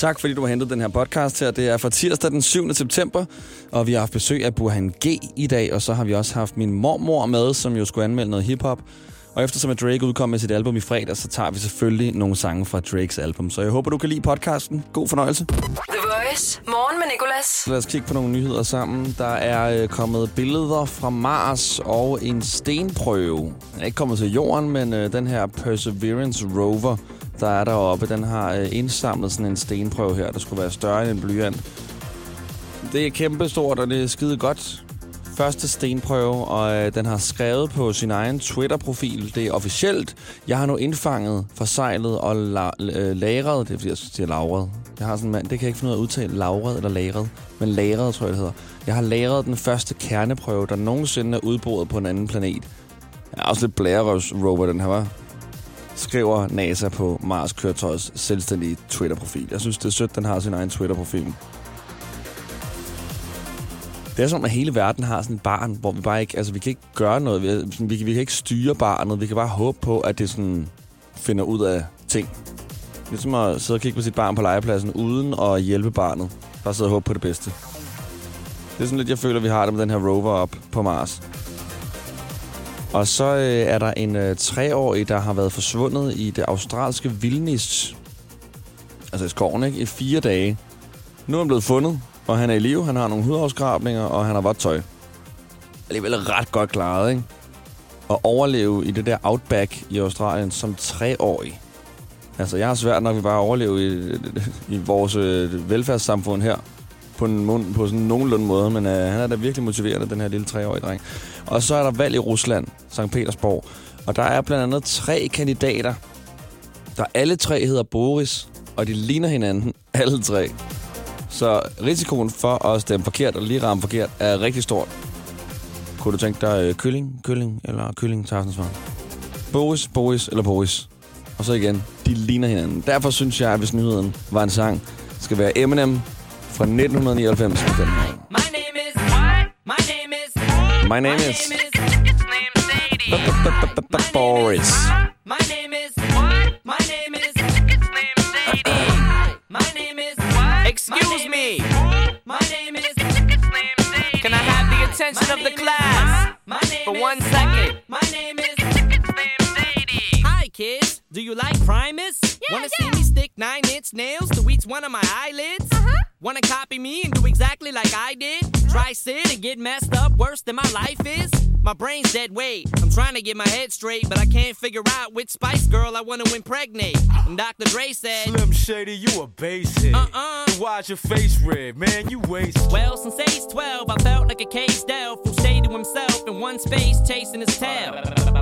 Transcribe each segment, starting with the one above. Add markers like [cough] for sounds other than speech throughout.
Tak fordi du har hentet den her podcast her. Det er fra tirsdag den 7. september, og vi har haft besøg af Burhan G i dag, og så har vi også haft min mormor med, som jo skulle anmelde noget hiphop. Og eftersom at Drake udkom med sit album i fredag, så tager vi selvfølgelig nogle sange fra Drakes album. Så jeg håber, du kan lide podcasten. God fornøjelse. The Voice. Morgen med Nicolas. Lad os kigge på nogle nyheder sammen. Der er øh, kommet billeder fra Mars og en stenprøve. Den er ikke kommet til jorden, men øh, den her Perseverance rover, der er deroppe, den har øh, indsamlet sådan en stenprøve her, der skulle være større end en blyant. Det er kæmpestort, og det er skide godt. Første stenprøve, og øh, den har skrevet på sin egen Twitter-profil. Det er officielt. Jeg har nu indfanget, forsejlet og la- øh, lagret. Det er fordi, jeg siger lagret. Jeg har sådan en mand, det kan jeg ikke finde ud af at udtale. Lagret eller lagret. Men lagret, tror jeg, det hedder. Jeg har lagret den første kerneprøve, der nogensinde er udboret på en anden planet. Jeg er også lidt blærerøvs rover, den her, var skriver NASA på Mars køretøjs selvstændige Twitter-profil. Jeg synes, det er sødt, den har sin egen Twitter-profil. Det er som, at hele verden har sådan et barn, hvor vi bare ikke, altså vi kan ikke gøre noget. Vi, vi, kan, vi kan ikke styre barnet. Vi kan bare håbe på, at det sådan finder ud af ting. Ligesom at sidde og kigge på sit barn på legepladsen, uden at hjælpe barnet. Bare sidde og håbe på det bedste. Det er sådan lidt, jeg føler, vi har det med den her rover op på Mars. Og så øh, er der en øh, treårig, der har været forsvundet i det australske vildnis. Altså i skoven, ikke? I fire dage. Nu er han blevet fundet, og han er i live. Han har nogle hudafskrabninger, og han har vådt tøj. Alligevel ret godt klaret, ikke? At overleve i det der outback i Australien som treårig. Altså, jeg har svært nok ved bare at overleve i, i vores øh, velfærdssamfund her. På, en, på sådan nogenlunde måde, men øh, han er da virkelig motiverende, den her lille treårige dreng. Og så er der valg i Rusland, St. Petersborg. Og der er blandt andet tre kandidater, der alle tre hedder Boris, og de ligner hinanden, [laughs] alle tre. Så risikoen for at stemme forkert og lige ramme forkert er rigtig stort. Kunne du tænke dig øh, kylling, kylling eller kylling til? Boris, Boris eller Boris? Og så igen, de ligner hinanden. Derfor synes jeg, at hvis nyheden var en sang, skal være Eminem fra 1999 My name is It's named Sadie. Boris. My name is what? My name is It's named Sadie. My name is what? Excuse me. My name is It's named Sadie. Can I have the attention of the class My name for one second? My name is It's. Hi kids, do you like Primus? Yeah, Wanna see me stick nine inch nails to each one of my eyelids? Wanna copy me and do exactly like I did? Try sit and get messed up worse than my life is? My brain's dead weight. I'm trying to get my head straight, but I can't figure out which Spice Girl I wanna impregnate. And Dr. Dre said, Slim Shady, you a basic. Uh-uh. So Why's your face red, man? You waste. Well, since age 12, I felt like a caged elf who stayed to himself in one space chasing his tail.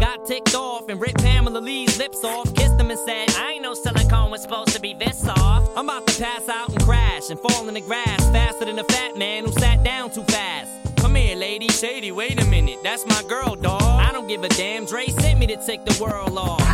Got ticked off and ripped Pamela Lee's lips off, kissed him and said, I ain't no silicone was supposed to be this soft. I'm about to pass out and crash and fall in the grass faster than a fat man who sat down too fast. Come here, lady. Shady, wait a minute. That's my girl, dawg. I don't give a damn. Dre sent me to take the world off.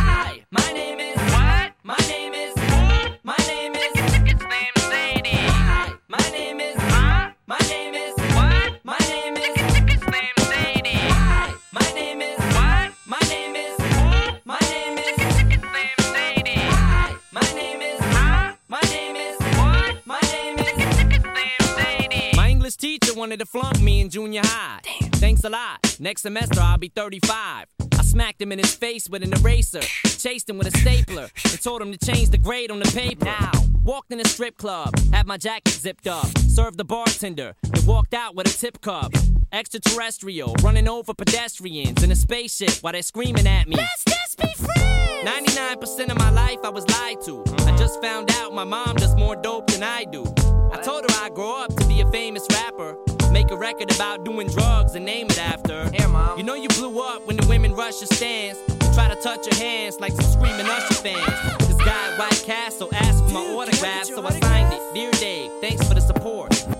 Wanted to flunk me in junior high. Damn. Thanks a lot. Next semester I'll be 35. I smacked him in his face with an eraser, chased him with a stapler, and told him to change the grade on the paper. Now, walked in a strip club, had my jacket zipped up, served the bartender, and walked out with a tip cup. Extraterrestrial, running over pedestrians in a spaceship while they're screaming at me. Let's just be friends! 99% of my life I was lied to. I just found out my mom does more dope than I do. I told her I'd grow up to be a famous rapper. Make a record about doing drugs and name it after. Here, Mom. You know you blew up when the women rush your stands. and Try to touch your hands like some screaming Usher fans. This guy at White Castle asked for my autograph, so I signed it. Dear Dave, thanks for the support.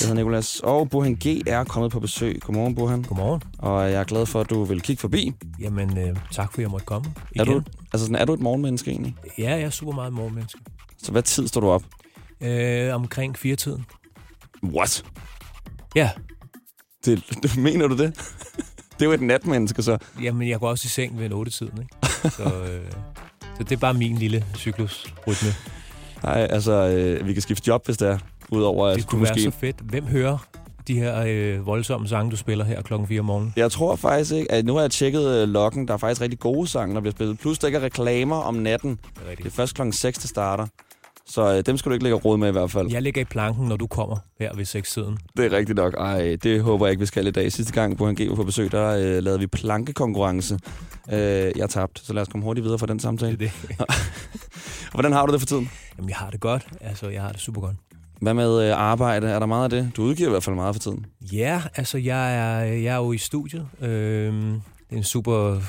Med Nicolas. hedder Nicolas. Og Burhan G er kommet på besøg. Godmorgen, Burhan. Godmorgen. Og jeg er glad for, at du vil kigge forbi. Jamen, øh, tak for, at jeg måtte komme. Er Igen. du, altså sådan, er du et morgenmenneske egentlig? Ja, jeg er super meget morgenmenneske. Så hvad tid står du op? Øh, omkring fire tiden. What? Ja, Det, det, [laughs] mener du det? [laughs] det er jo et natmenneske, så. jamen jeg går også i seng ved en otte tiden, ikke? Så, øh, så det er bare min lille cyklusrytme. [laughs] Nej, altså, øh, vi kan skifte job, hvis det er. Udover at Det kunne måske... være så fedt. Hvem hører de her øh, voldsomme sange, du spiller her klokken 4 om morgenen? Jeg tror faktisk ikke, at nu har jeg tjekket øh, loggen. Der er faktisk rigtig gode sange, der bliver spillet. Plus, der ikke er reklamer om natten. Det er Det er først klokken 6, det starter. Så øh, dem skal du ikke lægge råd med i hvert fald. Jeg ligger i planken, når du kommer her ved 6 tiden. Det er rigtigt nok. Ej, det håber jeg ikke, vi skal i dag. Sidste gang, Burhan G var på besøg, der øh, lavede vi plankekonkurrence. Øh, jeg tabte, så lad os komme hurtigt videre fra den Det samtale. er det. [laughs] Hvordan har du det for tiden? Jamen, jeg har det godt. Altså, jeg har det super godt. Hvad med øh, arbejde? Er der meget af det? Du udgiver i hvert fald meget for tiden. Ja, altså jeg er, jeg er jo i studiet. Øhm, det er en super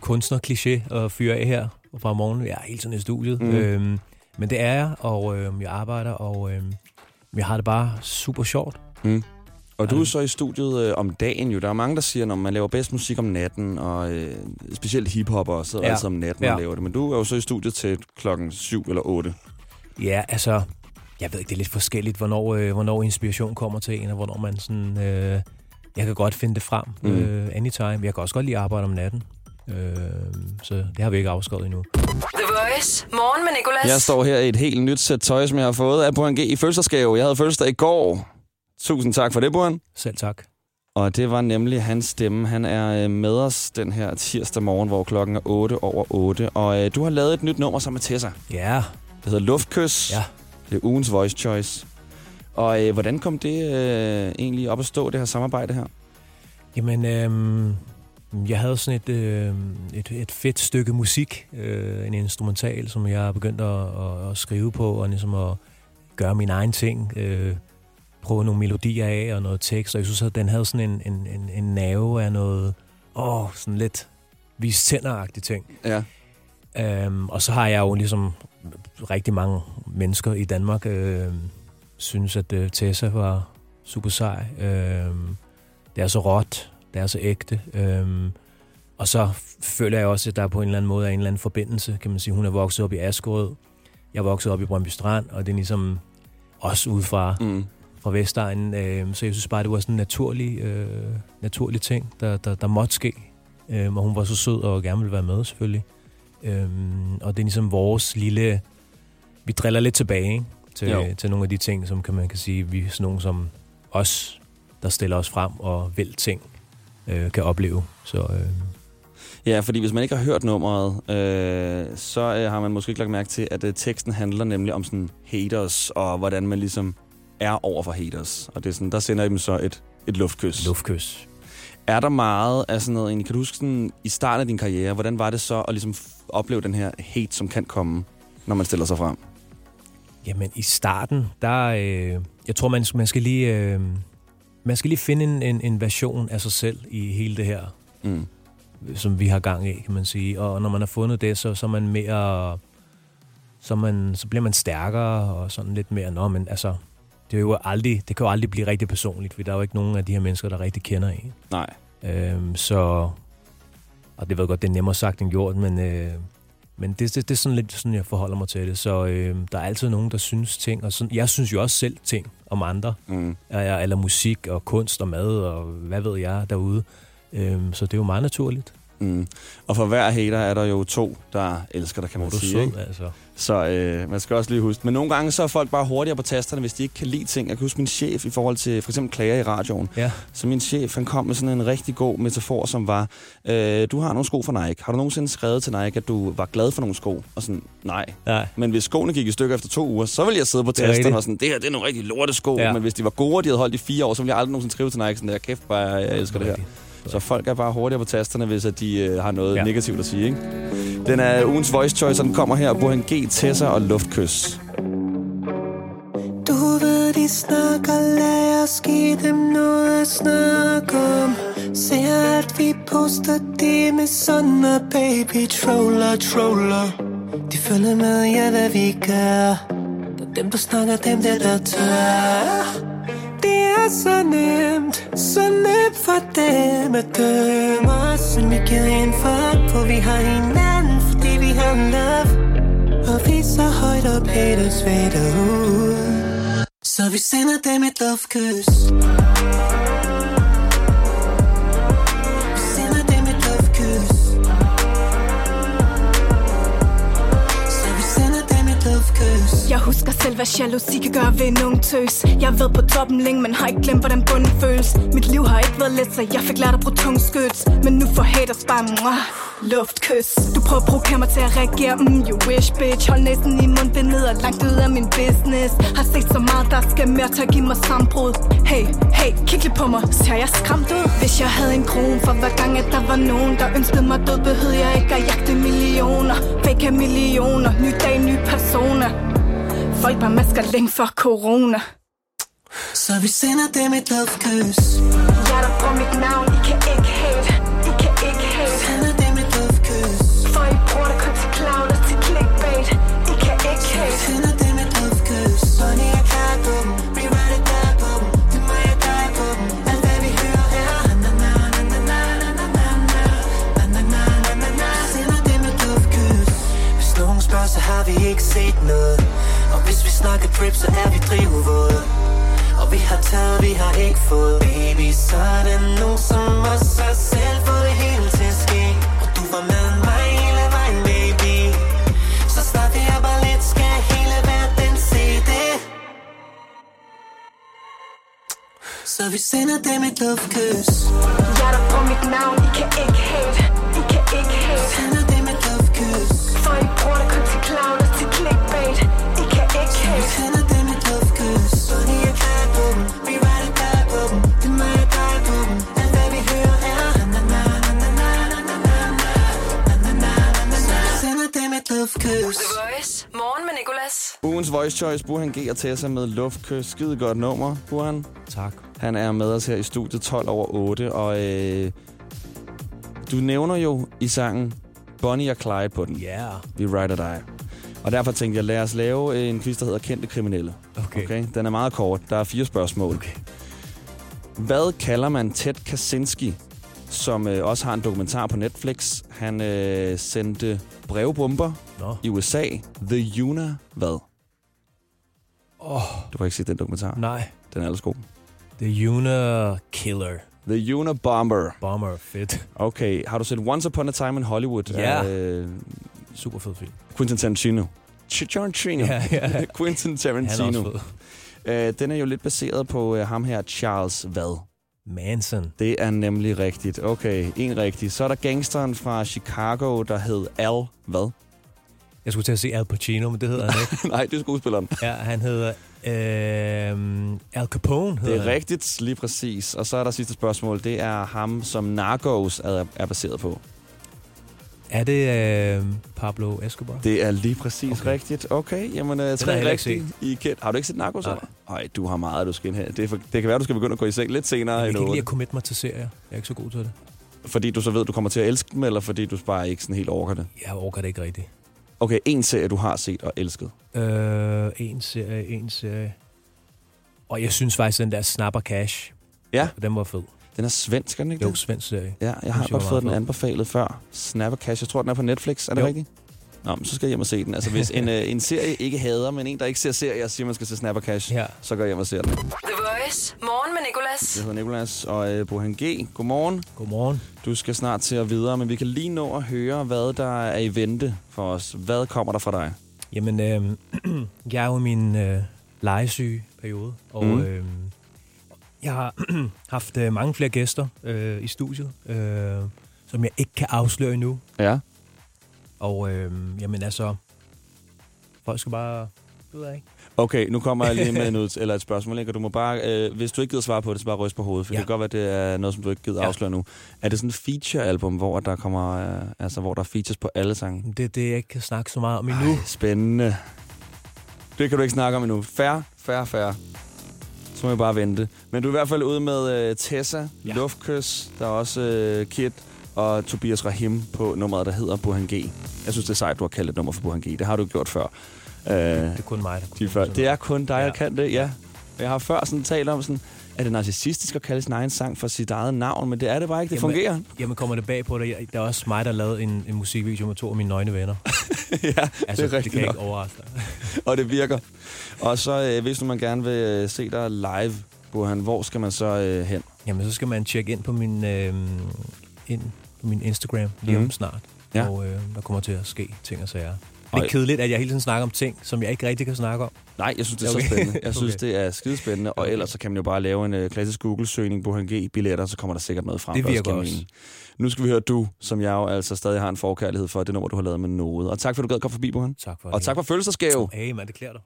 kunstner-kliché at fyre af her fra morgenen. Jeg er hele tiden i studiet. Mm. Mm. Øhm, men det er jeg, og øhm, jeg arbejder, og øhm, jeg har det bare super sjovt. Og du er Ej. så i studiet øh, om dagen jo. Der er mange, der siger, at man laver bedst musik om natten, og øh, specielt hiphopper sidder. Ja. altid om natten Ja. og laver det. Men du er jo så i studiet til klokken 7 eller 8. Ja, altså, jeg ved ikke, det er lidt forskelligt, hvornår, øh, hvornår inspiration kommer til en, og hvornår man sådan... Øh, jeg kan godt finde det frem Mm. øh, anytime. Jeg kan også godt lide at arbejde om natten. Øh, så det har vi ikke afskrevet endnu. The Voice. Morgen med Nicolas. Jeg står her i et helt nyt sæt tøj, som jeg har fået af Burhan G i fødselsdagsgave. Jeg havde fødselsdag i går. Tusind tak for det, Burhan. Selv tak. Og det var nemlig hans stemme. Han er øh, med os den her tirsdag morgen, hvor klokken er 8 over 8. Og øh, du har lavet et nyt nummer sammen med Tessa. Ja, Det hedder Luftkys. Ja. Det er ugens voice choice. Og øh, hvordan kom det øh, egentlig op at stå, det her samarbejde her? Jamen, øhm, jeg havde sådan et, øh, et, et fedt stykke musik, øh, en instrumental, som jeg begyndte at, at, at skrive på, og ligesom at gøre min egen ting, øh, prøve nogle melodier af og noget tekst, og jeg synes, at den havde sådan en, en, en, en nerve af noget, åh, sådan lidt vis tænderagtig ting. Ja. Øhm, og så har jeg jo ligesom rigtig mange mennesker i Danmark, øh, synes, at øh, Tessa var super sej. Øh, det er så råt, det er så ægte. Øh, og så føler jeg også, at der på en eller anden måde er en eller anden forbindelse, kan man sige. Hun er vokset op i Askerød, jeg er vokset op i Brøndby Strand, og det er ligesom også ud fra, Mm. fra Vestegnen. Øh, så jeg synes bare, det var sådan en naturlig, øh, naturlig ting, der, der, der måtte ske. Øh, og hun var så sød og gerne ville være med, selvfølgelig. Øhm, og det er ligesom vores lille... Vi driller lidt tilbage ikke? til, Jo. til nogle af de ting, som kan man kan sige, vi er sådan nogle som os, der stiller os frem og vil ting, øh, kan opleve. Så øh, Ja, fordi hvis man ikke har hørt nummeret, øh, så øh, har man måske ikke lagt mærke til, at øh, teksten handler nemlig om sådan haters, og hvordan man ligesom er over for haters. Og det er sådan, der sender I dem så et, et luftkys. luftkys. Er der meget af sådan noget, kan du huske sådan, i starten af din karriere, hvordan var det så at ligesom opleve den her hate, som kan komme, når man stiller sig frem? Jamen, i starten, der... Øh, jeg tror, man, man skal lige... Øh, man skal lige finde en, en, en version af sig selv i hele det her Mm. som vi har gang i, kan man sige. Og når man har fundet det, så, så er man mere... Så, man, så bliver man stærkere og sådan lidt mere... Nå, men altså... Det, er jo aldrig, det kan jo aldrig blive rigtig personligt, for der er jo ikke nogen af de her mennesker, der rigtig kender en. Nej. Øhm, så... Og det ved jeg godt, det er nemmere sagt end gjort, men... Øh, men det, det, det er sådan lidt sådan, jeg forholder mig til det. Så øh, der er altid nogen, der synes ting. Og sådan, jeg synes jo også selv ting om andre. Mm. Eller, eller musik og kunst og mad og hvad ved jeg derude. Øhm, så det er jo meget naturligt. Mm. Og for hver hater er der jo to, der elsker dig, kan man du sige. sød, Ikke? altså. Så øh, man skal også lige huske. Men nogle gange så er folk bare hurtigere på tasterne, hvis de ikke kan lide ting. Jeg kan huske min chef i forhold til for eksempel klager i radioen. Ja. Så min chef, han kom med sådan en rigtig god metafor, som var, øh, du har nogle sko fra Nike. Har du nogensinde skrevet til Nike, at du var glad for nogle sko? Og sådan, nej. Nej. Men hvis skoene gik i stykker efter to uger, så ville jeg sidde på Det er tasterne og sådan, det her det er nogle rigtig lorte sko. Ja. Men hvis de var gode, og de havde holdt i fire år, så ville jeg aldrig nogensinde skrive til Nike sådan der, kæft bare, jeg elsker det her. Så folk er bare hurtigere på tasterne, hvis at de øh, har noget ja. Negativt at sige. Ikke? Den er ugens voice choice, og den kommer her. Burhan G, Tessa og Luftkys. Du ved, de snakker, lad os give dem noget at snakke om Ser alt, vi poster, det med sådan og baby troller, troller De følger med, ja, hvad vi gør Der er dem, der snakker, dem der, der tør er så nemt Så nemt for dem at dømme os. Men vi giver en fuck For vi har hinanden Fordi vi har love. Og vi er så højt op Haters fader ud. Så vi sender dem et love Jeg husker selv, hvad jalousi kan gøre ved en ung tøs. Jeg har været på toppen længe, men har ikke glemt, hvordan bunden føles. Mit liv har ikke været let, så jeg fik lært at bruge tung skyts. Men nu får haters bare mwah, luftkys. Du prøver at provokere mig til at reagere, mm, you wish bitch. Hold næsten i mundbindet og langt ud af min business. Har set så meget, der skal mere til at give mig sambrud Hey, hey, kig lige på mig, ser jeg skræmt ud? Hvis jeg havde en krone for hver gang, at der var nogen, der ønskede mig død Behøvede jeg ikke at jagte millioner. Fake millioner, ny dag, ny personer. Folk bare masker længe for corona Så vi sender dem et love kys Jeg der på mit navn, I kan ikke hate I kan ikke hate Sender dem et love kys For I bruger det kun til clown og til clickbait I kan ikke hate Sender dem et love kys Bonnie er klar på dem Vi rider der på dem Det må jeg dig på dem Alt hvad vi hører er na na na na na na na na na na na na na na na Sender dem et love kys Hvis nogen spørger, så har vi ikke set noget Og snakker drip, så er vi drivvåde. Og vi har taget, vi har ikke fået Baby, så er det nogen som os Har selv fået det hele til at ske. Og du var med mig hele vejen, baby. Så snart vi er bare lidt, skal hele verden se det. Så vi sender dem et love kys Jeg der på mit navn, I kan ikke hate. I kan ikke hate. Sender dem et love kys For I bruger det kun til clown Ugens Voice Choice, Burhan G og Tessa med Luftkys. Skide godt nummer, Burhan. Tak. Han er med os her i studiet 12 over 8, og øh, du nævner jo i sangen Bonnie og Clyde på den. Ja. Yeah. Vi rider dig. Og derfor tænkte jeg, lad os lave en quiz, der hedder Kendte Kriminelle. Okay. okay. Den er meget kort. Der er fire spørgsmål. Okay. Hvad kalder man Ted Kaczynski, som øh, også har en dokumentar på Netflix? Han øh, sendte brevbomber Nå. i USA. The Una hvad? Oh, Du har ikke set den dokumentar? nej. Den er ellers god. The Una Killer. The Una Bomber. Bomber. Fedt. Okay, har du set Once Upon a Time in Hollywood? Ja. Øh, Super fed film. Quentin Tarantino. Tarantino. Ja, ja. [laughs] Quentin Han er Tarantino. også fed. Øh, den er jo lidt baseret på øh, ham her, Charles hvad? Manson. Det er nemlig rigtigt. Okay, en rigtig. Så er der gangsteren fra Chicago, der hed Al hvad? Jeg skulle til at se Al Pacino, men det hedder han ikke. [laughs] Nej, det er skuespilleren. Ja, han hedder øh, Al Capone. Det Hedder er han. rigtigt, lige præcis. Og så er der sidste spørgsmål. Det er ham, som Narcos er, er baseret på. Er det øh, Pablo Escobar? Det er lige præcis okay. Rigtigt. Okay, jamen har tre. I kendt. Har du ikke set Narcos? Nej. du har meget, du skal ind her. Det, for, det kan være, du skal begynde at gå i seng lidt senere Jeg kan ikke lide 8. at commit mig til serier. Jeg er ikke så god til det. Fordi du så ved, du kommer til at elske dem, eller fordi du bare ikke sådan helt overgår det? Jeg overgår det ikke rigtigt. Okay, en serie, du har set og elsket. Øh, en serie, en serie. Og jeg synes faktisk, den der Snapper Cash, Ja, den var fed. den er svensk, er den ikke Jo, det? svensk serie. Ja, jeg har Synes godt fået den anbefalet før. Snapper Cash, jeg tror, den er på Netflix. Er det Jo. rigtigt? Nå, men så skal jeg hjem og se den. Altså, hvis en, [laughs] øh, en serie ikke hader, men en, der ikke ser serier, siger, man skal se Snapper Cash, Ja. så går jeg hjem og ser den. Voice. Morgen med Nicolas. Jeg hedder Nikolas og øh, Bohan G. Godmorgen. Godmorgen. Du skal snart til at videre, men vi kan lige nå at høre, hvad der er i vente for os. Hvad kommer der fra dig? Jamen, øh, [clears throat] jeg er jo i min øh, legesyge periode, og Mm. øh, jeg har [clears throat] haft øh, mange flere gæster øh, i studiet, øh, som jeg ikke kan afsløre endnu. Ja. Og øh, jamen altså, folk skal bare... Ved jeg ikke. Okay, nu kommer jeg lige med [laughs] noget, eller et spørgsmål, ikke? og du må bare, øh, hvis du ikke gider svare på det, så bare ryste på hovedet, for ja. Det kan godt være, det er noget, som du ikke gider ja. Afsløre nu. Er det sådan et feature-album, hvor der kommer, øh, altså hvor der er features på alle sange? Det er det, jeg ikke kan snakke så meget om endnu. Ej, spændende. Det kan du ikke snakke om endnu. Færre, færre, færre. Så må vi bare vente. Men du er i hvert fald ude med øh, Tessa. Ja. Luftkys, der er også øh, Kit og Tobias Rahim på nummeret, der hedder Burhan G. Jeg synes, det er sejt, du har kaldt et nummer for Burhan G. Det har du gjort før. Øh, Det er kun mig, der kunne de før. Det er kun dig, der Ja. kan det, ja. Jeg har før sådan talt om sådan, er det narcissistisk at kalde sin egen sang for sit eget navn, men det er det bare ikke. Det fungerer. Jamen, jamen kommer det bag på dig? Der er også mig, der lavede en, en musikvideo med to af mine nøgne venner. [laughs] ja, Altså, det er det kan nok. ikke overraske dig. [laughs] Og det virker. Og så, øh, hvis nu man gerne vil øh, se dig live, Burhan, hvor skal man så øh, hen? Jamen, så skal man tjekke ind på min, øh, ind på min Instagram lige om Mhm. snart. Ja. Og øh, der kommer til at ske ting og sager. Det er kedeligt, at jeg hele tiden snakker om ting, som jeg ikke rigtig kan snakke om. Nej, jeg synes, det er okay. Så spændende. Jeg [laughs] synes, Okay. det er skidespændende. Og ellers så kan man jo bare lave en øh, klassisk Google-søgning på G-billetter, så kommer der sikkert noget frem. Det virker også. mening. Nu skal vi høre du, som jeg jo altså stadig har en forkærlighed for, det nummer, du har lavet med noget. Og tak for, at du gad komme forbi, Burhan. Tak for Og det. tak for fødselsdagsgave. Hey, man, det klæder dig.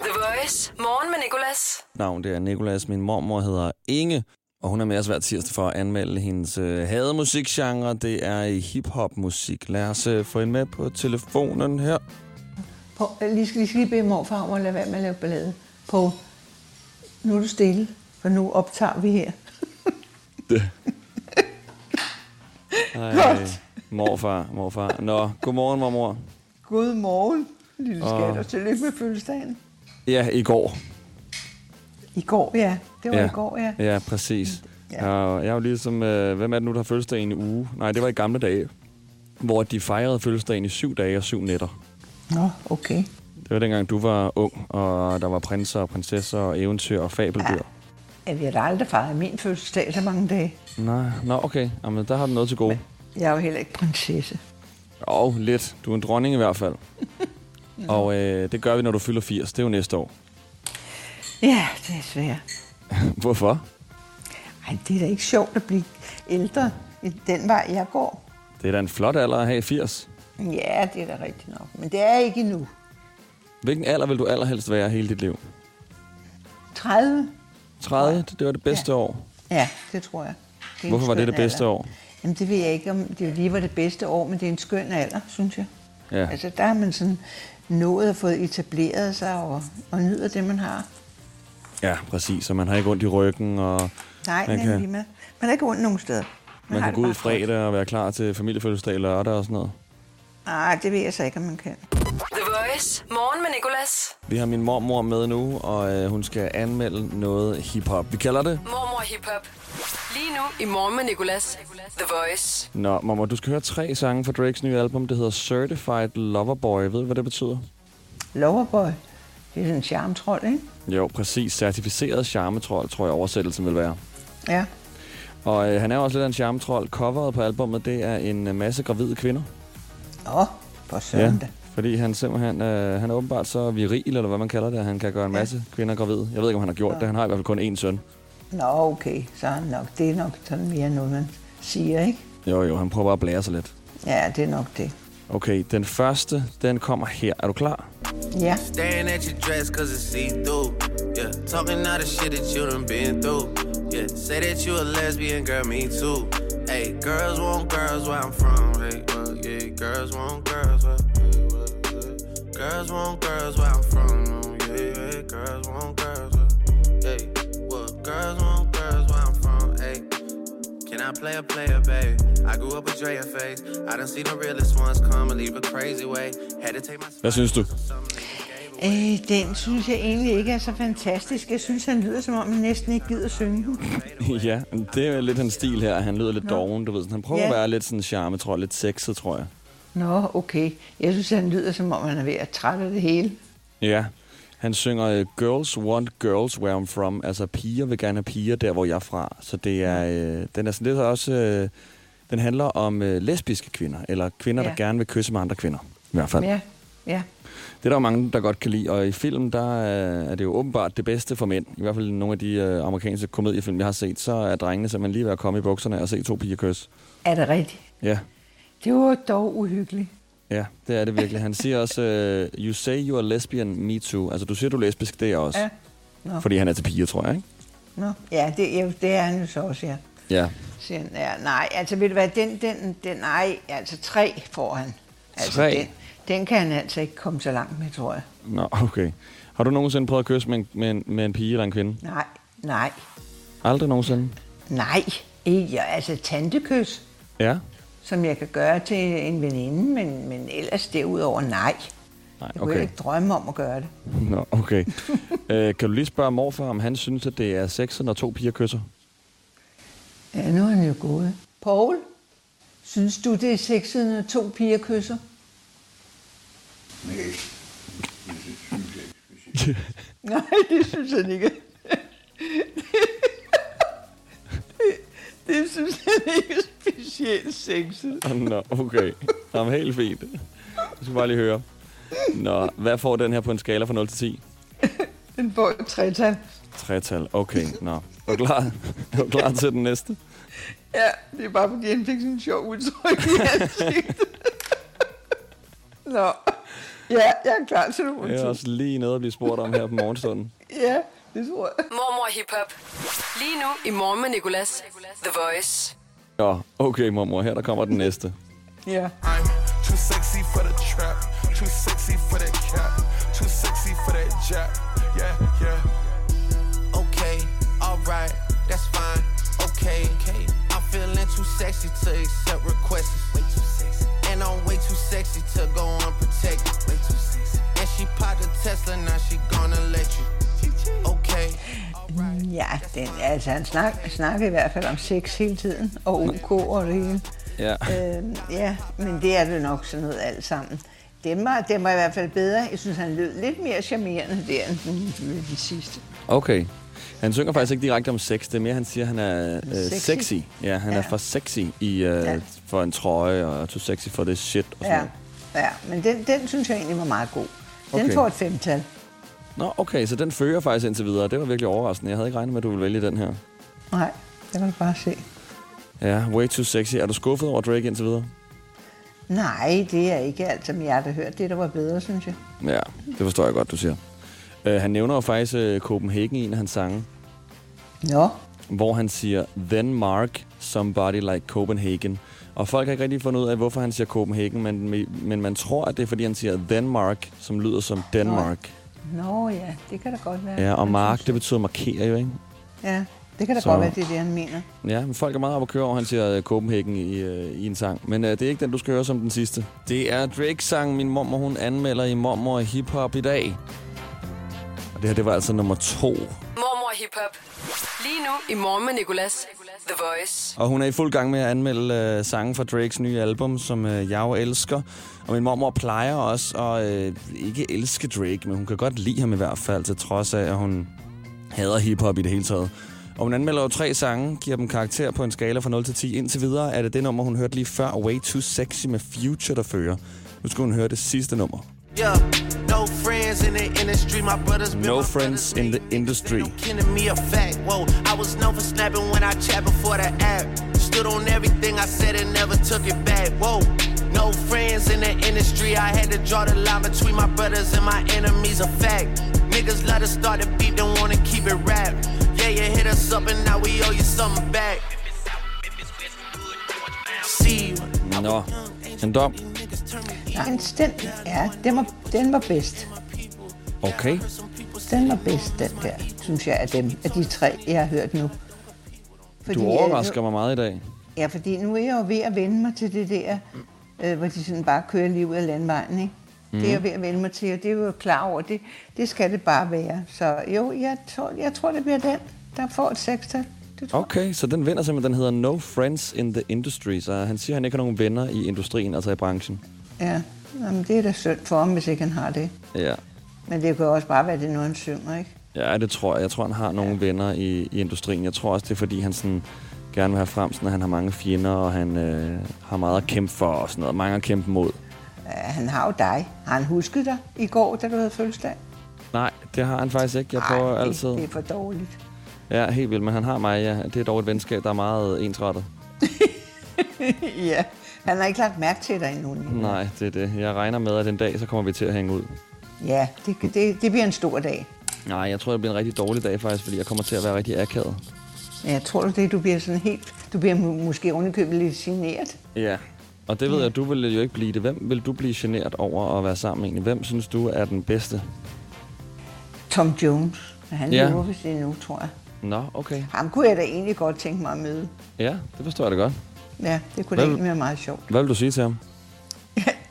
The Voice. Morgen med Nicolas. Navn, det er Nikolas. Min mormor hedder Inge, og hun er med os hver tirsdag for at anmelde hendes øh, hademusikgenre. Det er i hip-hop-musik. Lad os øh, få hende med på telefonen her. På, øh, lige skal, lige lige bede morfar om at lade være med at lave ballade. På, nu er du stille, for nu optager vi her. [laughs] Ej, Godt. Morfar, morfar. Nå, godmorgen, mormor. God morgen, lille skat, og tillykke med fødselsdagen. Ja, i går. I går, ja. Det var Ja. i går, ja. Ja, præcis. Ja. Og jeg er jo ligesom, øh, hvem er det nu, der har fødselsdag i en uge? Nej, det var i gamle dage, hvor de fejrede fødselsdagen i syv dage og syv nætter. Nå, okay. Det var dengang, du var ung, og der var prinser og prinsesser og eventyr og fabeldyr. Ja, vi har da aldrig fejret min fødselsdag så mange dage. Nej, nå okay. Jamen, der har du noget til gode. Jeg er jo heller ikke prinsesse. Og lidt. Du er en dronning i hvert fald. [laughs] og øh, det gør vi, når du fylder 80. Det er jo næste år. Ja, det er svært. [laughs] Hvorfor? Ej, det er da ikke sjovt at blive ældre i den vej, jeg går. Det er da en flot alder at have 80. Ja, det er da rigtigt nok. Men det er ikke endnu. Hvilken alder vil du allerhelst være hele dit liv? 30? 30? Det var det bedste Ja. år. Ja, det tror jeg. Det Hvorfor var det det bedste alder. år? Jamen, det ved jeg ikke, om det lige var det bedste år, men det er en skøn alder, synes jeg. Ja. Altså, der har man sådan nået at få etableret sig og, og nyder det, man har. Ja, præcis. Så man har ikke ondt i ryggen, og Nej, Man man, kan- man er ikke ondt nogen steder. man, har kan gå ud fredag og være klar til familiefødselsdag lørdag og sådan noget. Nej, det ved jeg så ikke, om man kan. The Voice. Morgen med Nicolas. Vi har min mormor med nu, og øh, hun skal anmelde noget hiphop. Vi kalder det... Mormor Hip Hop. Lige nu i Morgen med Nicolas. The Voice. Nå, mormor, du skal høre tre sange fra Drakes nye album. Det hedder Certified Loverboy. Ved du, hvad det betyder? Loverboy, det er en charmetrol, ikke? Jo, præcis. Certificeret charmetrol, tror jeg oversættelsen vil være. Ja. Og øh, han er også lidt af en charmetrol. Coveret på albummet, det er en øh, masse gravide kvinder. Nå, for søren da. fordi han simpelthen øh, han er åbenbart så viril, eller hvad man kalder det. Han kan gøre en masse kvinder gravide. Jeg ved ikke, om han har gjort det. Han har i hvert fald kun én søn. Nå, okay, så er han nok, det er nok sådan mere noget, man siger, ikke? Jo, jo, han prøver bare at blære sig lidt. Ja, det er nok det. Okay, den første, den kommer her. Er du klar? Ja. Staring at your dress cause it's see through. Yeah, talking all the shit that you done been through. Yeah, say that you a lesbian, girl, me too. Hey, girls want girls where I'm from. Hey, well, uh, yeah, girls want girls where, yeah, well, yeah. Girls want girls where I'm from. Oh, yeah, yeah, girls want girls where, yeah, well, girls want I play a player, babe? I grew up with Drea face. I done seen the realest ones come and leave a crazy way. Had to take my Hvad synes du? Øh, den synes jeg egentlig ikke er så fantastisk. Jeg synes, han lyder som om, han næsten ikke gider synge [laughs] ja, det er lidt hans stil her. Han lyder lidt Nå. doven, du ved. Sådan. Han prøver Ja. at være lidt sådan charme, tror jeg. Lidt sexet, tror jeg. Nå, okay. Jeg synes, han lyder som om, han er ved at trætte af det hele. Ja. Han synger uh, Girls Want Girls Where I'm From. Altså, piger vil gerne have piger der, hvor jeg er fra. Så det er, øh, den er sådan lidt også... Øh, den handler om øh, lesbiske kvinder, eller kvinder, ja. Der gerne vil kysse med andre kvinder. I hvert fald. Ja, ja. Det er der jo mange, der godt kan lide, og i film, der øh, er det jo åbenbart det bedste for mænd. I hvert fald nogle af de øh, amerikanske komediefilm, jeg har set, så er drengene simpelthen lige ved at komme i bukserne og se to piger kysse. Er det rigtigt? Ja, Det var dog uhyggeligt. Ja, det er det virkelig. Han siger også, øh, you say you are lesbian, me too. Altså, du siger, du er lesbisk, det er også. Ja. Nå. Fordi han er til piger, tror jeg, ikke? Nå, ja, det, ja, det er han jo så også, ja. Ja. Siger ja, nej, altså ved du hvad, den, den, den, nej, altså tre får han. Altså, Tre? Den, den kan han altså ikke komme så langt med, tror jeg. Nå, okay. Har du nogensinde prøvet at kysse med en, med en, med en pige eller en kvinde? Nej, nej, Aldrig nogensinde? nej. Ikke, altså tantekys, Ja. Som jeg kan gøre til en veninde, men, men ellers derudover nej. Nej, Jeg kunne okay. ikke drømme om at gøre det. [laughs] Nå, okay. øh, kan du lige spørge morfar, om han synes, at det er sexet, når to piger kysser? Ja, nu er han jo gået. Paul, synes du, det er sexet, når to piger kysser? Nej, [laughs] Nej, det synes han ikke. [laughs] det synes han ikke er specielt sexet. Nå, okay. Jamen, helt fint. Jeg skal bare lige høre. Nå, hvad får den her på en skala fra 0 til 10? Den får et tretal. Tretal. Okay, nå. Er du klar, er du klar til den næste? Ja, det er bare fordi, han fik sådan en sjov udtryk i ansigtet. Nå, ja, jeg er klar til nummer Jeg er to. også lige nede at blive spurgt om her på morgenstunden. Ja, det tror jeg. Mormor Hip Hop. Lige nu i morgen med Nicolas. The Voice. Nå, okay, mormor. Her der kommer den næste. Ja. I'm too sexy for the trap, too sexy for that cap, too sexy for that jab. Yeah, yeah. Okay, alright, that's fine. Okay, okay. I'm feeling too sexy to accept requests. Way too sexy. And I'm way too sexy to go unprotected. Way too sexy. And she popped a Tesla, now she gonna let you. Ja, den, altså, han snak, snakker i hvert fald om sex hele tiden, og OK og det hele. Ja. Øhm, ja, men det er det nok sådan noget alt sammen. Den var, den var i hvert fald bedre. Jeg synes, han lød lidt mere charmerende der end den, den sidste. Okay. Han synger faktisk ikke direkte om sex. Det er mere, han siger, at han er øh, Sexy. sexy. Ja, han. Ja. er for sexy i, øh, Ja. for en trøje, og too sexy for det shit. Og sådan Ja, noget. ja men den, den synes jeg egentlig var meget god. Den Okay. får et femtal. Nå, okay, så den fører faktisk indtil videre. Det var virkelig overraskende. Jeg havde ikke regnet med, at du ville vælge den her. Nej, det kan du bare se. Ja, way too sexy. Er du skuffet over Drake indtil videre? Nej, det er ikke alt, som jeg har hørt. Det, der var bedre, synes jeg. Ja, det forstår jeg godt, du siger. Uh, han nævner jo faktisk uh, Copenhagen i en af hans sange, Nå, hvor han siger, Then mark somebody like Copenhagen. Og folk har ikke rigtig fundet ud af, hvorfor han siger Copenhagen, men, men man tror, at det er, fordi han siger Denmark, som lyder som Denmark. Nå ja, det kan da godt være. Ja, og mark, det betyder markere jo, ikke? Ja, det kan da Så- godt være, det er det, han mener. Ja, men folk er meget op at køre over, han siger øh, Copenhagen i, øh, i en sang. Men øh, det er ikke den, du skal høre som den sidste. Det er Drake-sang, min mormor hun anmelder i Mormor Hip Hop i dag. Og det her, det var altså nummer to. Mormor Hip Hop. Lige nu i morgen med Nicolas. The Voice. Og hun er i fuld gang med at anmelde øh, sange fra Drakes nye album, som øh, jeg jo elsker. Og min mormor plejer også at øh, ikke elske Drake, men hun kan godt lide ham i hvert fald, til trods af, at hun hader hiphop i det hele taget. Og hun anmelder jo tre sange, giver dem karakter på en skala fra 0 til 10. Indtil videre er det det nummer, hun hørte lige før, Way Too Sexy med Future, der fører. Nu skal hun høre det sidste nummer. Yeah, no friends in the industry. My brothers been No friends in the industry. To me a fact. Whoa, I was known for snapping when I chat before the app. Stood on everything I said and never took it back. Whoa, no friends in the industry. I had to draw the line between my brothers and my enemies. A fact. Niggas let us start the beef, don't wanna keep it rap. Yeah, you hit us up and now we owe you something back. See you. Nå, en dom. Nej, den, ja, den var, den var bedst. Okay. Den var bedst, den der, synes jeg, af dem, af de tre, jeg har hørt nu. Du øh, overrasker mig meget i dag. Ja, fordi nu er jeg jo ved at vende mig til det der, øh, hvor de sådan bare kører lige ud af landvejen, ikke? Mm. Det er jeg ved at vende mig til, og det er jo klar over. Det, det skal det bare være. Så jo, jeg tror, jeg tror det bliver den, der får et sekstal. Okay, så den vinder simpelthen, den hedder No Friends in the Industry. Så han siger, at han ikke har nogen venner i industrien, altså i branchen. Ja, Jamen, det er da synd for ham, hvis ikke han har det. Ja. Men det kan også bare være, det er noget, han synger, ikke? Ja, det tror jeg. Jeg tror, han har nogle venner i, i industrien. Jeg tror også, det er, fordi han sådan gerne vil have frem, sådan, at han har mange fjender, og han øh, har meget at kæmpe for og sådan noget. Mange at kæmpe mod. Ja, han har jo dig. Har han husket dig i går, da du havde fødselsdag? Nej, det har han faktisk ikke. Jeg prøver det, altid. det er for dårligt. Ja, helt vildt. Men han har mig, ja. Det er dog et venskab, der er meget ensrettet. [laughs] ja, han har ikke lagt mærke til dig endnu. Nej, det er det. Jeg regner med, at en dag, så kommer vi til at hænge ud. Ja, det, det, det bliver en stor dag. Nej, jeg tror, det bliver en rigtig dårlig dag faktisk, fordi jeg kommer til at være rigtig akavet. Ja, jeg tror du det, du bliver sådan helt... Du bliver måske ovenikøbet lidt generet. Ja, og det ved jeg, du vil jo ikke blive det. Hvem vil du blive generet over at være sammen med? egentlig? Hvem synes du er den bedste? Tom Jones. Han Ja. lever vist endnu, tror jeg. Nå, okay. Ham kunne jeg da egentlig godt tænke mig at møde. Ja, det forstår jeg da godt. Ja, det kunne da Hvad- egentlig være meget sjovt. Hvad vil du sige til ham?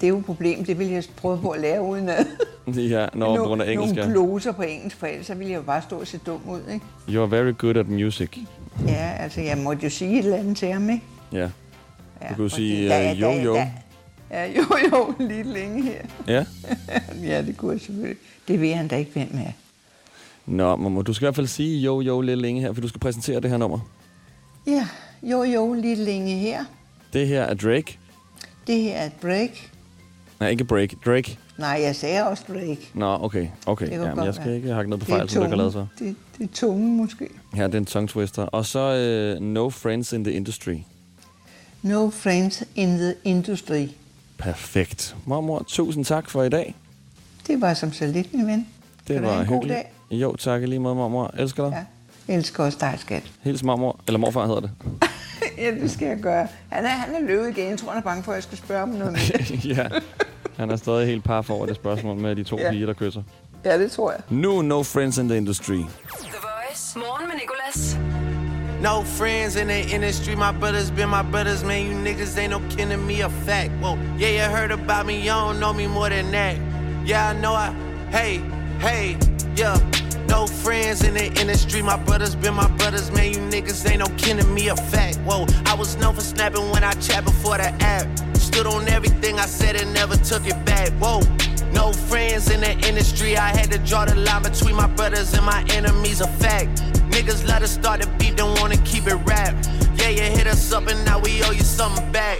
Det er jo et problem. Det vil jeg prøve på at lære uden at Ja, når på grund af engelsk, nogle ja. gloser på engelsk, for ellers så ville jeg jo bare stå og se dum ud, ikke? You are very good at music. Ja, altså jeg måtte jo sige et eller andet til ham, ikke? Ja. Ja, Du kunne fordi sige der er- øh, jo, jo. Ja, jo, jo, lige længe her. Ja. [laughs] ja, det kunne jeg selvfølgelig. Det ved han da ikke, hvem er. Nå, Momo, du skal i hvert fald sige jo, jo lidt længe her, for du skal præsentere det her nummer. Ja, jo, jo, lige længe her. Det her er Drake. Det her er break. Nej, ikke Break. Drake. Nej, jeg sagde også break. Nå, okay. Okay, Jamen, jeg skal være. ikke hakke noget på fejl, som du har lavet så. Det, det er tunge måske. Her det er en tongue twister. Og så uh, No Friends in the Industry. No friends in the industry. Perfekt. Mormor, tusind tak for i dag. Det var som så lidt, min ven. Det Kan var en god hyggeligt. Jo, tak lige måde, mormor. Elsker dig. Ja. Jeg elsker også dig, skat. Hils mormor, eller morfar hedder det. [laughs] [laughs] ja, det skal jeg gøre. Han er, han er løbet igen. Jeg tror, han er bange for, at jeg skal spørge om noget mere. [laughs] ja, han er stadig helt par for det spørgsmål med de to Ja. piger, der kysser. ja, det tror jeg. Nu No Friends in the Industry. The Voice. Morgen med Nicolas. No friends in the industry, my brothers been my brothers, man. You niggas ain't no kin to me, a fact. Whoa, yeah, you heard about me, you don't know me more than that. Yeah, I know I, hey, hey, yeah. No friends in the industry, my brothers been my brothers, man. You niggas ain't no kin to me, a fact. Whoa, I was known for snapping when I chat before the app. Stood on everything I said and never took it back. Whoa. No friends in the industry. I had to draw the line between my brothers and my enemies. A fact. Niggas let us start the beat, don't wanna keep it rap. Yeah, you hit us up and now we owe you something back.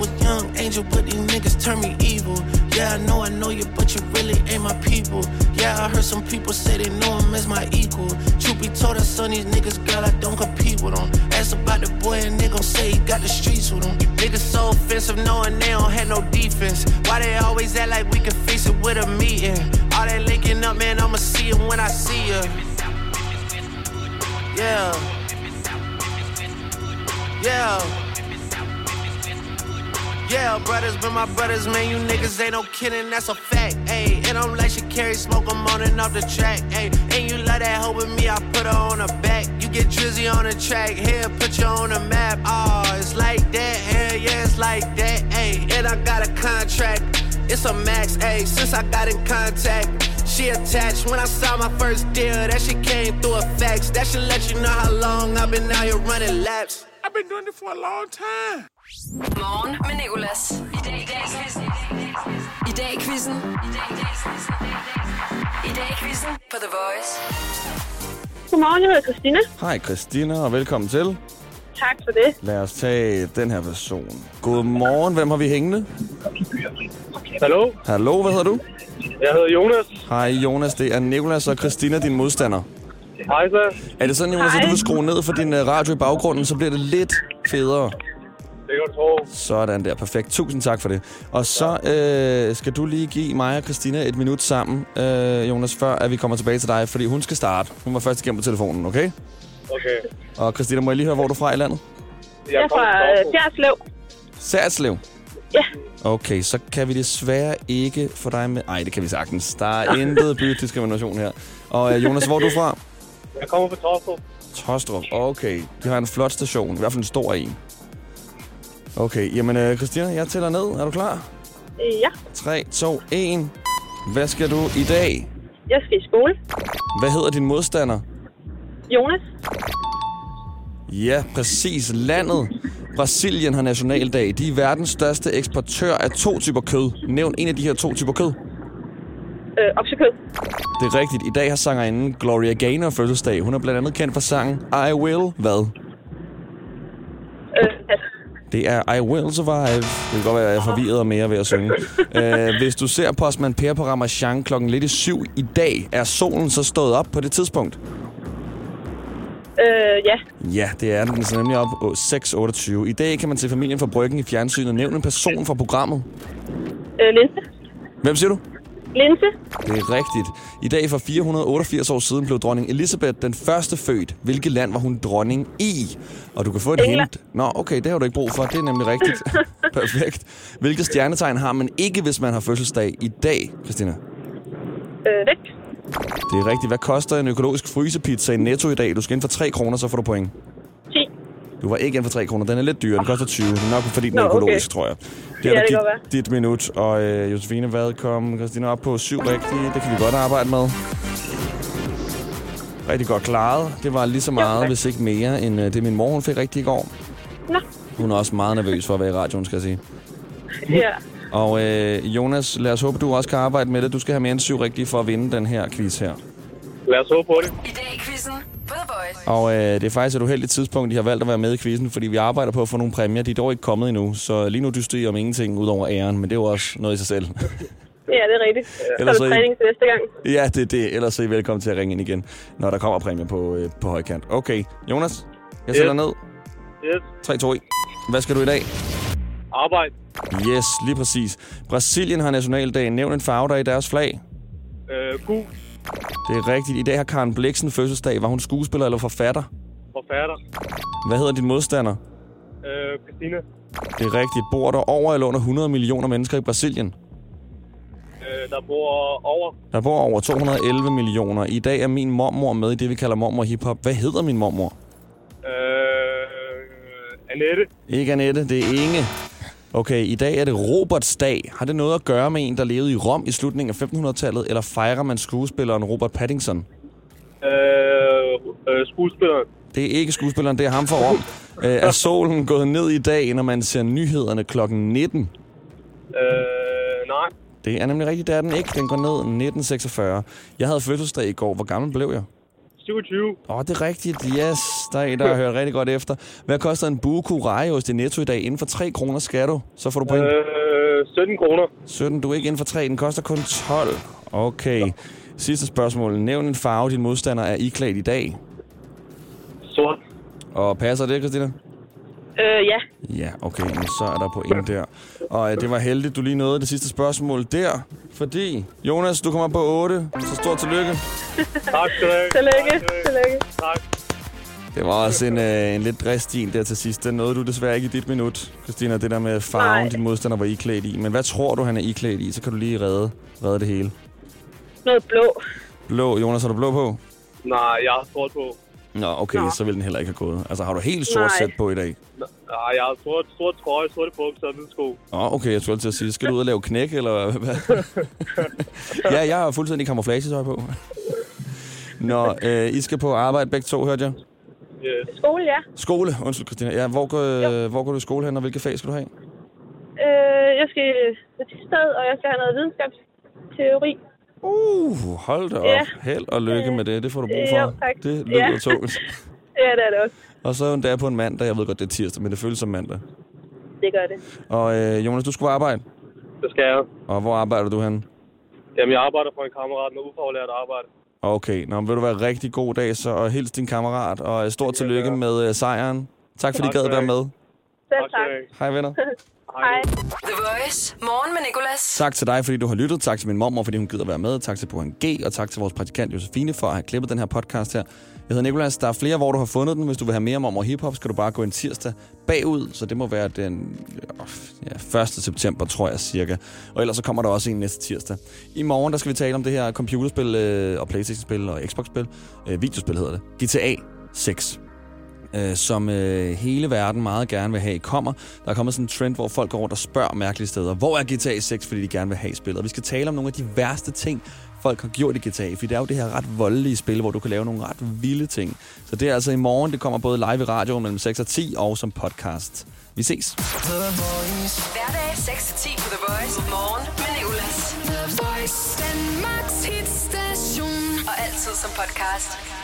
Was young angel, but these niggas turn me evil. Yeah, I know I know you, but you really ain't my people. Yeah, I heard some people say they know him as my equal. Truth be told, I son these niggas, girl, I don't compete with them. Ask about the boy, and they gon' say he got the streets with. You niggas so offensive, knowing they don't have no defense. Why they always act like we can fix it with a meeting? All that linking up, man, I'ma see it when I see ya. Yeah. Yeah. Yeah, brothers been my brothers, man. You niggas ain't no kidding, that's a fact. Ayy, and I'm like she carry smoke, I'm on and off the track. Ayy, and you love that hoe with me, I put her on her back. You get drizzy on the track, here, put you on the map. Oh, it's like that, hell yeah, it's like that. Ayy, and I got a contract. It's a max, ayy, since I got in contact. She attached when I saw my first deal. That she came through a fax. That should let you know how long I've been out here running laps. I've been doing it for a long time. Morgen med Nicolas. I dag i dag quizzen. I dag i quizzen. I dag quizzen på The Voice. Godmorgen, jeg hedder Christina. Hej Christina, og velkommen til. Tak for det. Lad os tage den her version. Godmorgen, hvem har vi hængende? Hallo, Hallo, hvad hedder du? jeg hedder Jonas. Hej Jonas, det er Nikolas og Christina, din modstander. Hej så. Er det sådan, Jonas, at du vil skrue ned for din øh, radio i baggrunden, så bliver det lidt federe? Det kan du tro. Sådan der, perfekt. Tusind tak for det. Og så øh, skal du lige give mig og Christina et minut sammen, øh, Jonas, før at vi kommer tilbage til dig, fordi hun skal starte. Hun var først igennem på telefonen, okay? Okay. Og Christina, må jeg lige høre, hvor du er fra i landet? Jeg er fra øh, Fjerslev. Særslev. Ja. Okay, så kan vi desværre ikke få dig med... Nej, det kan vi sagtens. Der er [laughs] intet bydiskrimination her. Og øh, Jonas, hvor er du fra? Jeg kommer fra Torstrup. Tostrup. Okay, de har en flot station. I hvert fald en stor en. Okay, jamen øh, Christina, jeg tæller ned. Er du klar? Ja, 3, 2, 1. Hvad skal du i dag? jeg skal i skole. Hvad hedder din modstander? Jonas. Ja, præcis. Landet. Brasilien har nationaldag. De er verdens største eksportør af to typer kød. Nævn en af de her to typer kød. Øh, oksekød. Det er rigtigt. I dag har sangerinden Gloria Gaynor fødselsdag. Hun er blandt andet kendt for sangen I Will Hvad? Øh. Det er I Will Survive. Det kan godt være, at jeg er forvirret og mere ved at synge. uh, [laughs] hvis du ser Postman Per på Ramachan klokken lidt i syv i dag, er solen så stået op på det tidspunkt? Øh, ja. Ja, det er den. Den er nemlig op på 6.28. I dag kan man se familien fra Bryggen i fjernsynet. Nævn en person fra programmet. Øh, linse. Hvem siger du? Linse. Det er rigtigt. I dag for 488 år siden blev dronning Elisabeth den første født. Hvilket land var hun dronning i? Og du kan få et England. hint. Nå, okay, det har du ikke brug for. Det er nemlig rigtigt. [laughs] Perfekt. Hvilket stjernetegn har man ikke, hvis man har fødselsdag i dag, Christina? Øh, væk. Det er rigtigt. Hvad koster en økologisk frysepizza i Netto i dag? Du skal ind for 3 kroner, så får du point. 10. Du var ikke inden for 3 kroner. Den er lidt dyr. Den koster 20. Det er nok fordi den er Nå, okay. økologisk, tror jeg. Det Ja, er det kan dit, dit minut. Og øh, Josefine, hvad kom Christina op på? Syv rigtige. Det kan vi godt arbejde med. Rigtig godt klaret. Det var lige så meget, hvis ikke mere, end øh, det min mor hun fik rigtig i går. Nå. Hun er også meget nervøs for at være i radioen, skal jeg sige. Ja. Og øh, Jonas, lad os håbe, du også kan arbejde med det. Du skal have mere end syv rigtige for at vinde den her quiz her. Lad os håbe på det. I dag Og øh, det er faktisk et uheldigt tidspunkt, de har valgt at være med i quizzen, fordi vi arbejder på at få nogle præmier. De er dog ikke kommet endnu, så lige nu dyster I om ingenting ud over æren, men det er jo også noget i sig selv. [laughs] Ja, det er rigtigt. Så Ellers er så er I- træning til næste gang. ja, det er det. Ellers så er I velkommen til at ringe ind igen, når der kommer præmier på, øh, på højkant. Okay, Jonas, jeg sætter Yes. ned. Yes. 3, 2, 1. Hvad skal du i dag? Arbejde. Yes, lige præcis. Brasilien har nationaldag. Nævn en farve, der er i deres flag. Øh, Q. Det er rigtigt. I dag har Karen Bliksen fødselsdag. Var hun skuespiller eller forfatter? Forfatter. Hvad hedder din modstander? Øh, Christina. Det er rigtigt. Bor der over eller under 100 millioner mennesker i Brasilien? Øh, der bor over. Der bor over 211 millioner. I dag er min mormor med i det, vi kalder mormor hiphop. Hvad hedder min mormor? Øh, Annette. Ikke Annette, det er Inge. Okay, i dag er det Roberts dag. Har det noget at gøre med en, der levede i Rom i slutningen af 1500-tallet, eller fejrer man skuespilleren Robert Pattinson? Øh, øh, skuespilleren. Det er ikke skuespilleren, det er ham for Rom. Øh, er solen gået ned i dag, når man ser nyhederne klokken 19? Øh, nej. Det er nemlig rigtigt, det er den ikke. Den går ned 1946. Jeg havde fødselsdag i går. Hvor gammel blev jeg? 27. Åh, oh, det er rigtigt. Yes, der er en, der har hørt rigtig godt efter. Hvad koster en buku rejeost i Netto i dag? Inden for 3 kroner skal du. Så får du point. Øh, 17 kroner. 17, du er ikke inden for 3. Den koster kun 12. Okay. Sidste spørgsmål. Nævn en farve, din modstander er iklædt i dag. Sort. Og passer det, Christina? Øh, ja. Ja, okay, men så er der point der. Og øh, det var heldigt, du lige nåede det sidste spørgsmål der. Fordi, Jonas, du kommer på 8. Så stort [laughs] tillykke. Tak skal du have. Tillykke. Tillykke. Tak. Det var også en, øh, en lidt dristig der til sidst. Den nåede du desværre ikke i dit minut, Christina. Det der med farven, Nej. din modstander var iklædt i. Men hvad tror du, han er iklædt i? Så kan du lige redde, redde det hele. Noget blå. Blå. Jonas, har du blå på? Nej, jeg har sort på. Nå, okay, Nå. så vil den heller ikke have gået. Altså, har du helt sort Nej. sæt på i dag? Nej, jeg har sort, sort trøje, sorte bukser og hvide sko. Åh, oh, okay, jeg skulle til at sige, skal du ud og lave knæk, eller hvad? [laughs] ja, jeg har fuldstændig kamuflagetøj på. Nå, øh, I skal på arbejde begge to, hørte jeg. Yes. Skole, ja. Skole, undskyld Christina. Ja, hvor, går, øh, hvor går du i skole hen, og hvilke fag skal du have? Øh, jeg skal til sted, og jeg skal have noget videnskabsteori. Uh, hold da op. Ja. Held og lykke med det. Det får du brug Øh, for. jo, tak. Det lyder Ja. tungt. [laughs] Ja, det er det også. Og så en dag på en mandag. Jeg ved godt, det er tirsdag, men det føles som mandag. Det gør det. Og øh, Jonas, du skal på arbejde. Det skal jeg. Og hvor arbejder du hen? Jamen, jeg arbejder for en kammerat med ufaglært arbejde. Okay, nå, men vil du være rigtig god dag, så og hils din kammerat. Og øh, stort tillykke med øh, sejren. Tak fordi I Tak gad skal være med. Selv tak. Hej venner. [laughs] Hej. The Voice. Morgen med Nicolas. Tak til dig, fordi du har lyttet. Tak til min mormor, fordi hun gider være med. Tak til Burhan G. Og tak til vores praktikant Josefine for at have klippet den her podcast her. Jeg hedder Nikolas. Der er flere, hvor du har fundet den. Hvis du vil have mere om og hiphop, skal du bare gå en tirsdag bagud. Så det må være den ja, 1. september, tror jeg cirka. Og ellers så kommer der også en næste tirsdag. I morgen der skal vi tale om det her computerspil øh, og Playstation-spil og Xbox-spil. Øh, videospil hedder det. GTA 6 øh, som øh, hele verden meget gerne vil have kommer. Der er kommet sådan en trend, hvor folk går rundt og spørger mærkelige steder, hvor er GTA 6, fordi de gerne vil have spillet. Og vi skal tale om nogle af de værste ting, folk har gjort i GTA, for det er jo det her ret voldelige spil, hvor du kan lave nogle ret vilde ting. Så det er altså i morgen, det kommer både live i radio mellem 6 og 10 og som podcast. Vi ses. Hverdag 6-10 på The Voice. Morgen med Nicolas. The Voice. Danmarks hitstation. Og altid som podcast.